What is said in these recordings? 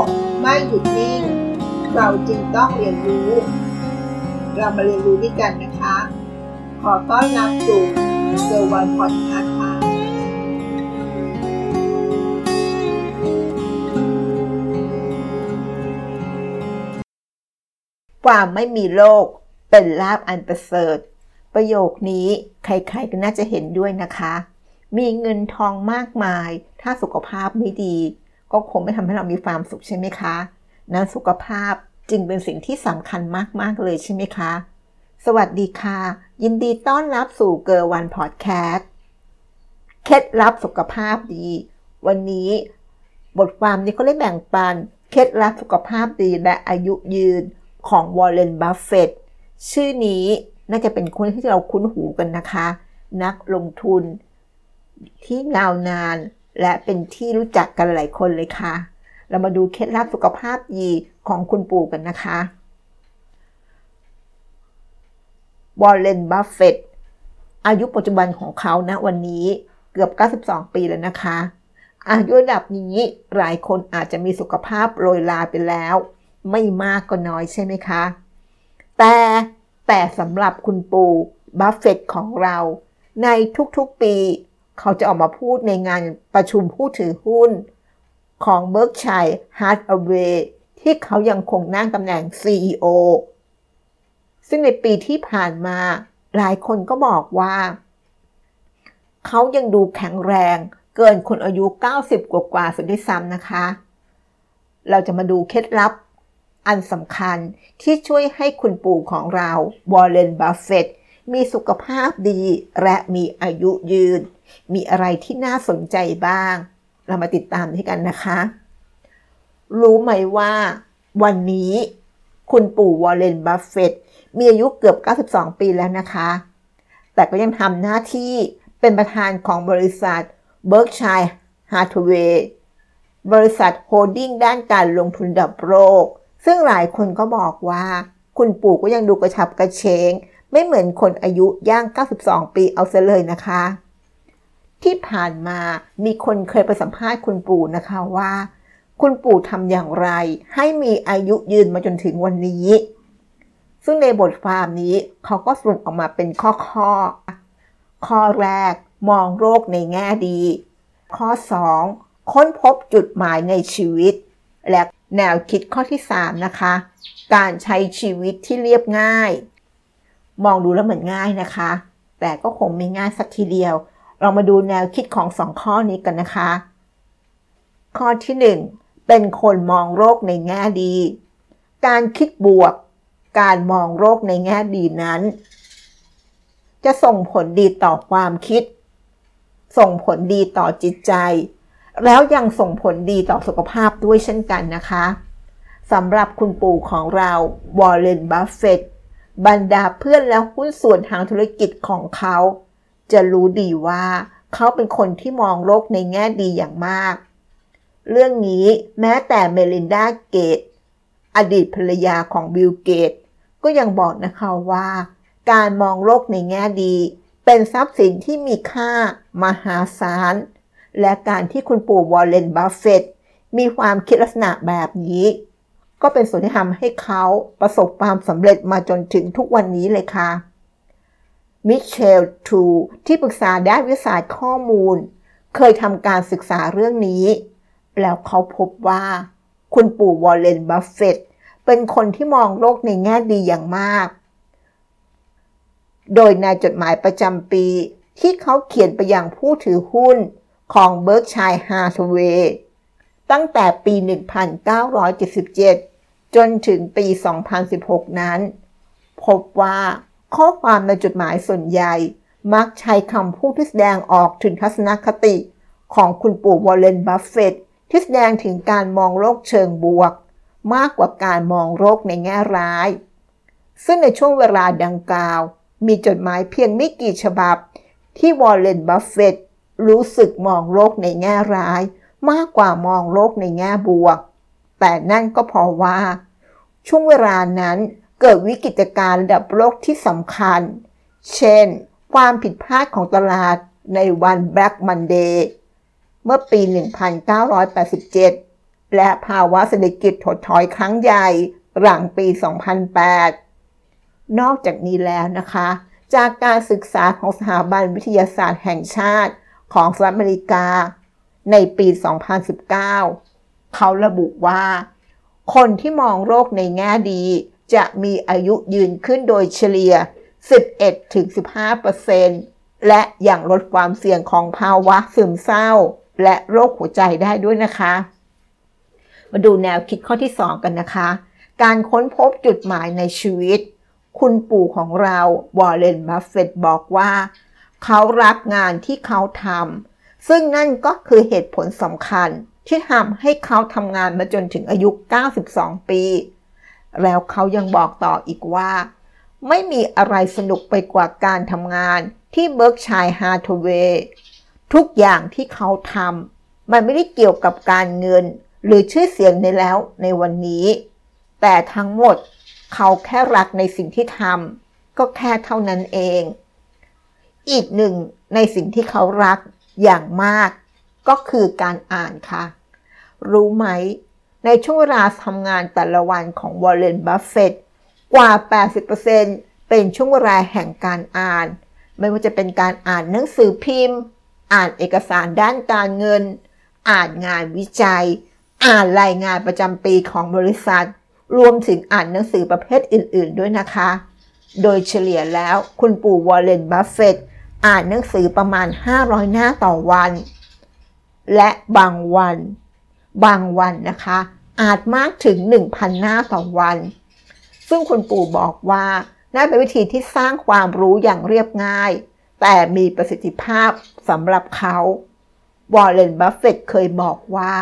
กไม่หยุดนิ่ง เราจึงต้องเรียนรู้ เรามาเรียนรู้ด้วยกันนะคะ ขอต้อนรับสู่เซอร์วันพอดคาส์ค่ะความไม่มีโรคเป็นลาบอันประเสริฐ ประโยคนี้ใครๆก็น่าจะเห็นด้วยนะคะ มีเงินทองมากมาย ถ้าสุขภาพไม่ดี ก็คงไม่ทำให้เรามีความสุขใช่ไหมคะนั้นสุขภาพจึงเป็นสิ่งที่สำคัญมาก ๆ เลยใช่ไหมคะ สวัสดีค่ะ ยินดีต้อนรับสู่เกอร์วันพอดแคสต์เคล็ดลับสุขภาพดี วันนี้บทความนี้เขาได้แบ่งปันเคล็ดลับสุขภาพดีและอายุยืนของวอร์เรนบัฟเฟตชื่อนี้น่าจะเป็นคนที่เราคุ้นหูกันนะคะ นักลงทุนที่ยาวนาน และเป็นที่รู้จักกันหลายคนเลยค่ะ เรามาดูเคล็ดลับสุขภาพดีของคุณปู่กันนะคะวอร์เลนบัฟเฟตอายุปัจจุบันของเขานะวันนี้เกือบ 92 ปีแล้วนะคะ อายุระดับนี้หลายคนอาจจะมีสุขภาพโรยราไปแล้ว ไม่มากก็น้อยใช่ไหมคะ แต่แต่สำหรับคุณปู่บัฟเฟตของเรา ในทุกๆปี เขาจะออกมาพูดในงานประชุมผู้ถือหุ้นของ Berkshire Hathaway ที่เขายังคงนั่งตำแหน่ง CEO ซึ่งในปีที่ผ่านมาหลายคนก็บอกว่า เขายังดูแข็งแรงเกินคนอายุ 90 กว่ากว่าเสียด้วยซ้ำนะคะ เราจะมาดูเคล็ดลับอันสำคัญที่ช่วยให้คุณปู่ของเรา วอร์เรนบัฟเฟตมีสุขภาพดีและมีอายุยืน มีอะไรที่น่าสนใจบ้าง เรามาติดตามด้วยกันนะคะ รู้ไหมว่าวันนี้คุณปู่วอร์เรนบัฟเฟตมีอายุเกือบ 92 ปีแล้วนะคะ แต่ก็ยังทำหน้าที่เป็นประธานของบริษัท Berkshire Hathaway บริษัท holding ด้านการลงทุนระดับโลกซึ่งหลายคนก็บอกว่า คุณปู่ก็ยังดูกระฉับกระเฉง ไม่เหมือนคนอายุย่าง 92 ปีเอาเสียเลยนะคะ ที่ผ่านมามีคนเคยไปสัมภาษณ์คุณปู่นะคะว่า คุณปู่ทำอย่างไร ให้มีอายุยืนมาจนถึงวันนี้ ซึ่งในบทความนี้เขาก็สรุปออกมาเป็นข้อข้อ ข้อแรกมองโรคในแง่ดี ข้อ 2 ค้นพบจุดหมายในชีวิต และแนวคิดข้อที่ 3 นะคะ การใช้ชีวิตที่เรียบง่าย มองดูแล้วเหมือนง่ายนะคะ แต่ก็คงไม่ง่ายสักทีเดียว เรามาดูแนวคิดของสองข้อนี้กันนะคะ ข้อที่1เป็นคนมองโรคในแง่ดี การคิดบวก การมองโลกในแง่ดีนั้น จะส่งผลดีต่อความคิด ส่งผลดีต่อจิตใจ แล้วยังส่งผลดีต่อสุขภาพด้วยเช่นกันนะคะสำหรับคุณปู่ของเราวอร์เรนบัฟเฟตบรรดาเพื่อนและหุ้นส่วนทางธุรกิจของเขา จะรู้ดีว่า เขาเป็นคนที่มองโลกในแง่ดีอย่างมาก เรื่องนี้แม้แต่เมลินดาเกตส์ อดีตภรรยาของบิลเกตส์ ก็ยังบอกนะคะว่า การมองโลกในแง่ดี เป็นทรัพย์สินที่มีค่ามหาศาล และการที่คุณปู่วอร์เรนบัฟเฟตมีความคิดลักษณะแบบนี้ ก็เป็นส่วนที่ทำให้เขาประสบความสำเร็จมาจนถึงทุกวันนี้เลยค่ะ มิเชลทูที่ปรึกษาด้านวิจัยข้อมูล เคยทำการศึกษาเรื่องนี้ แล้วเขาพบว่า คุณปู่วอร์เรนบัฟเฟตเป็นคนที่มองโลกในแง่ดีอย่างมาก โดยในจดหมายประจำปีที่เขาเขียนไปยังผู้ถือหุ้นของ Berkshire Hathaway ตั้งแต่ปี 1977 จนถึงปี 2016 นั้น พบว่า ข้อความในจดหมายส่วนใหญ่ มักใช้คำพูดที่แสดงออกถึงทัศนคติ ของคุณปู่วอร์เรนบัฟเฟตที่แสดงถึงการมองโลกเชิงบวก มากกว่าการมองโลกในแง่ร้าย ซึ่งในช่วงเวลาดังกล่าว มีจดหมายเพียงไม่กี่ฉบับ ที่วอร์เรนบัฟเฟตรู้สึกมองโลกในแง่ร้าย มากกว่ามองโลกในแง่บวก แต่นั่นก็เพราะว่า ช่วงเวลานั้น เกิดวิกฤตการณ์ระดับโลกที่สำคัญ เช่น ความผิดพลาดของตลาดในวัน Black Monday เมื่อปี 1987 และภาวะเศรษฐกิจถดถอยครั้งใหญ่หลังปี 2008 นอกจากนี้แล้วนะคะ จากการศึกษาของสถาบันวิทยาศาสตร์แห่งชาติของสหรัฐอเมริกา ในปี 2019 เขาระบุว่า คนที่มองโลกในแง่ดี จะมีอายุยืนขึ้นโดยเฉลี่ย 11-15%และอย่างลดความเสี่ยงของภาวะซึมเศร้า และโรคหัวใจได้ด้วยนะคะ มาดูแนวคิดข้อที่ 2 กันนะคะ การค้นพบจุดหมายในชีวิต คุณปู่ของเราวอร์เรนบัฟเฟตบอกว่า เขารักงานที่เขาทำซึ่งนั่นก็คือเหตุผลสำคัญที่ทำให้เขาทำงานมาจนถึงอายุ 92 ปี แล้วเขายังบอกต่ออีกว่า ไม่มีอะไรสนุกไปกว่าการทำงานที่ Berkshire Hathaway ทุกอย่างที่เขาทำมันไม่ได้เกี่ยวกับการเงิน หรือชื่อเสียงในแล้วในวันนี้ แต่ทั้งหมดเขาแค่รักในสิ่งที่ทำก็แค่เท่านั้นเอง อีกหนึ่งในสิ่งที่เขารักอย่างมาก ก็คือการอ่านค่ะ รู้ไหม ในช่วงเวลาทำงานแต่ละวันของวอร์เรนบัฟเฟตกว่า 80%เป็นช่วงเวลาแห่งการอ่าน ไม่ว่าจะเป็นการอ่านหนังสือพิมพ์ อ่านเอกสารด้านการเงิน อ่านงานวิจัย อ่านรายงานประจำปีของบริษัท รวมถึงอ่านหนังสือประเภทอื่น ๆ ด้วยนะคะ โดยเฉลี่ยแล้วคุณปู่วอร์เรนบัฟเฟตอ่านหนังสือประมาณ 500 หน้าต่อวัน และบางวัน บางวันนะคะ อาจมากถึง 1,000 หน้าต่อวัน ซึ่งคุณปู่บอกว่าน่าเป็นวิธีที่สร้างความรู้อย่างเรียบง่าย แต่มีประสิทธิภาพสำหรับเขาวอร์เรนบัฟเฟตเคยบอกว่า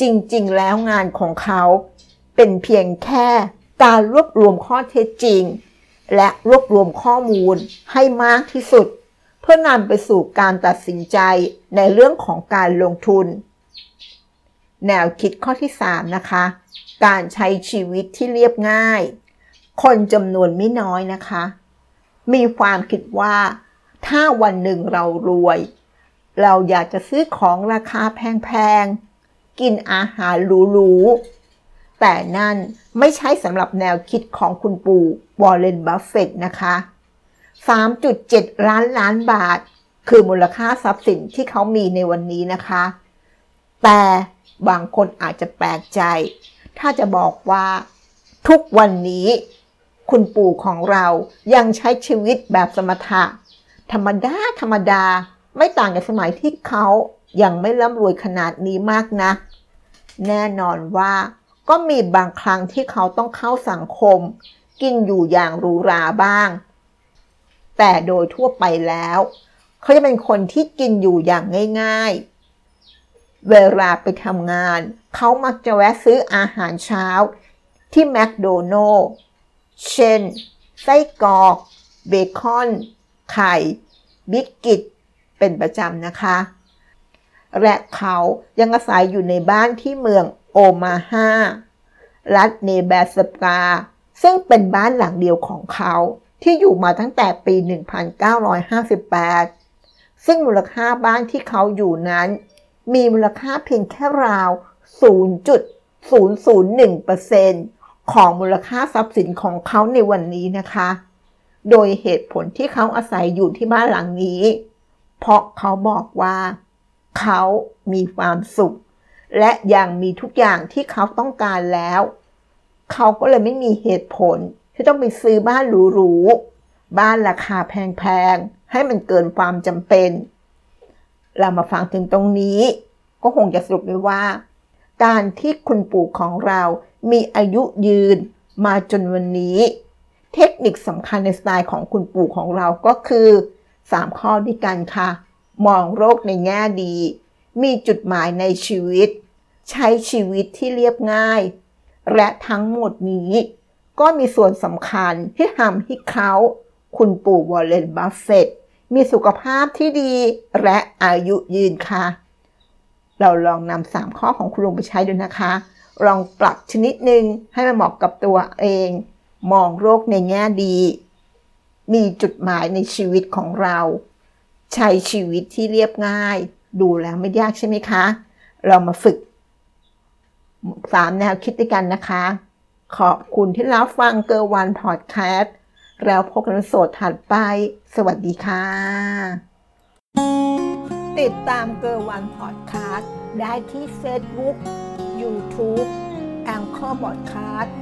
จริงๆ แล้วงานของเขาเป็นเพียงแค่การรวบรวมข้อเท็จจริง และรวบรวมข้อมูลให้มากที่สุด เพื่อนำไปสู่การตัดสินใจในเรื่องของการลงทุน แนวคิดข้อที่ 3 นะคะ การใช้ชีวิตที่เรียบง่าย คนจำนวนไม่น้อยนะคะ มีความคิดว่า ถ้าวันหนึ่งเรารวย เราอยากจะซื้อของราคาแพงๆ กินอาหารหรูๆ แต่นั่นไม่ใช่สำหรับแนวคิดของคุณปู่วอร์เรนบัฟเฟตนะคะ 3.7 ล้านล้านบาท คือมูลค่าทรัพย์สินที่เขามีในวันนี้นะคะ แต่ บางคนอาจจะแปลกใจ ถ้าจะบอกว่า ทุกวันนี้ คุณปู่ของเรายังใช้ชีวิตแบบสมถะ ธรรมดา ธรรมดา ไม่ต่างกับสมัยที่เขายังไม่ร่ำรวยขนาดนี้มากนะ แน่นอนว่าก็มีบางครั้งที่เขาต้องเข้าสังคม กินอยู่อย่างหรูหราบ้าง แต่โดยทั่วไปแล้ว เขาจะเป็นคนที่กินอยู่อย่างง่าย ๆ เวลาไปทำงาน เขามักจะแวะซื้ออาหารเช้า ที่แมคโดนัลล์เช่น ไส้กรอก เบคอน ไข่ บิกกิต เป็นประจำนะคะ และเขายังอาศัยอยู่ในบ้านที่เมืองโอมาฮารัฐเนแบสกา ซึ่งเป็นบ้านหลังเดียวของเขาที่อยู่มาตั้งแต่ปี 1958 ซึ่งมูลค่าบ้านที่เขาอยู่นั้น มีมูลค่าเพียงแค่ราว 0.001%ของมูลค่าทรัพย์สินของเขาในวันนี้นะคะ โดยเหตุผลที่เขาอาศัยอยู่ที่บ้านหลังนี้ เพราะเขาบอกว่า เขามีความสุข และยังมีทุกอย่างที่เขาต้องการแล้ว เขาก็เลยไม่มีเหตุผลที่ต้องไปซื้อบ้านหรูๆบ้านราคาแพงๆให้มันเกินความจำเป็น เรามาฟังถึงตรงนี้ ก็คงจะสรุปได้ว่า การที่คุณปู่ของเรามีอายุยืนมาจนวันนี้ เทคนิคสำคัญในสไตล์ของคุณปู่ของเราก็คือ 3 ข้อด้วยกันค่ะ มองโรคในแง่ดี มีจุดหมายในชีวิต ใช้ชีวิตที่เรียบง่าย และทั้งหมดนี้ ก็มีส่วนสำคัญที่ทำให้เขา คุณปู่วอร์เรนบัฟเฟต มีสุขภาพที่ดีและอายุยืนค่ะ เราลองนำสามข้อของคุณลุงไปใช้ดูนะคะ ลองปรับสักนิดหนึ่งให้มันเหมาะกับตัวเอง มองโลกในแง่ดี มีจุดหมายในชีวิตของเรา ใช้ชีวิตที่เรียบง่าย ดูแล้วไม่ยากใช่ไหมคะ เรามาฝึกสามแนวคิดด้วยกันนะคะ ขอบคุณที่รับฟังเกอร์วันพอดแคสต์ แล้วพบกันใน episode ถัดไป สวัสดีค่ะ ติดตามเกอร์วันพอดแคสต์ได้ที่เฟซบุ๊กยูทูบ Anchor พอดแคสต์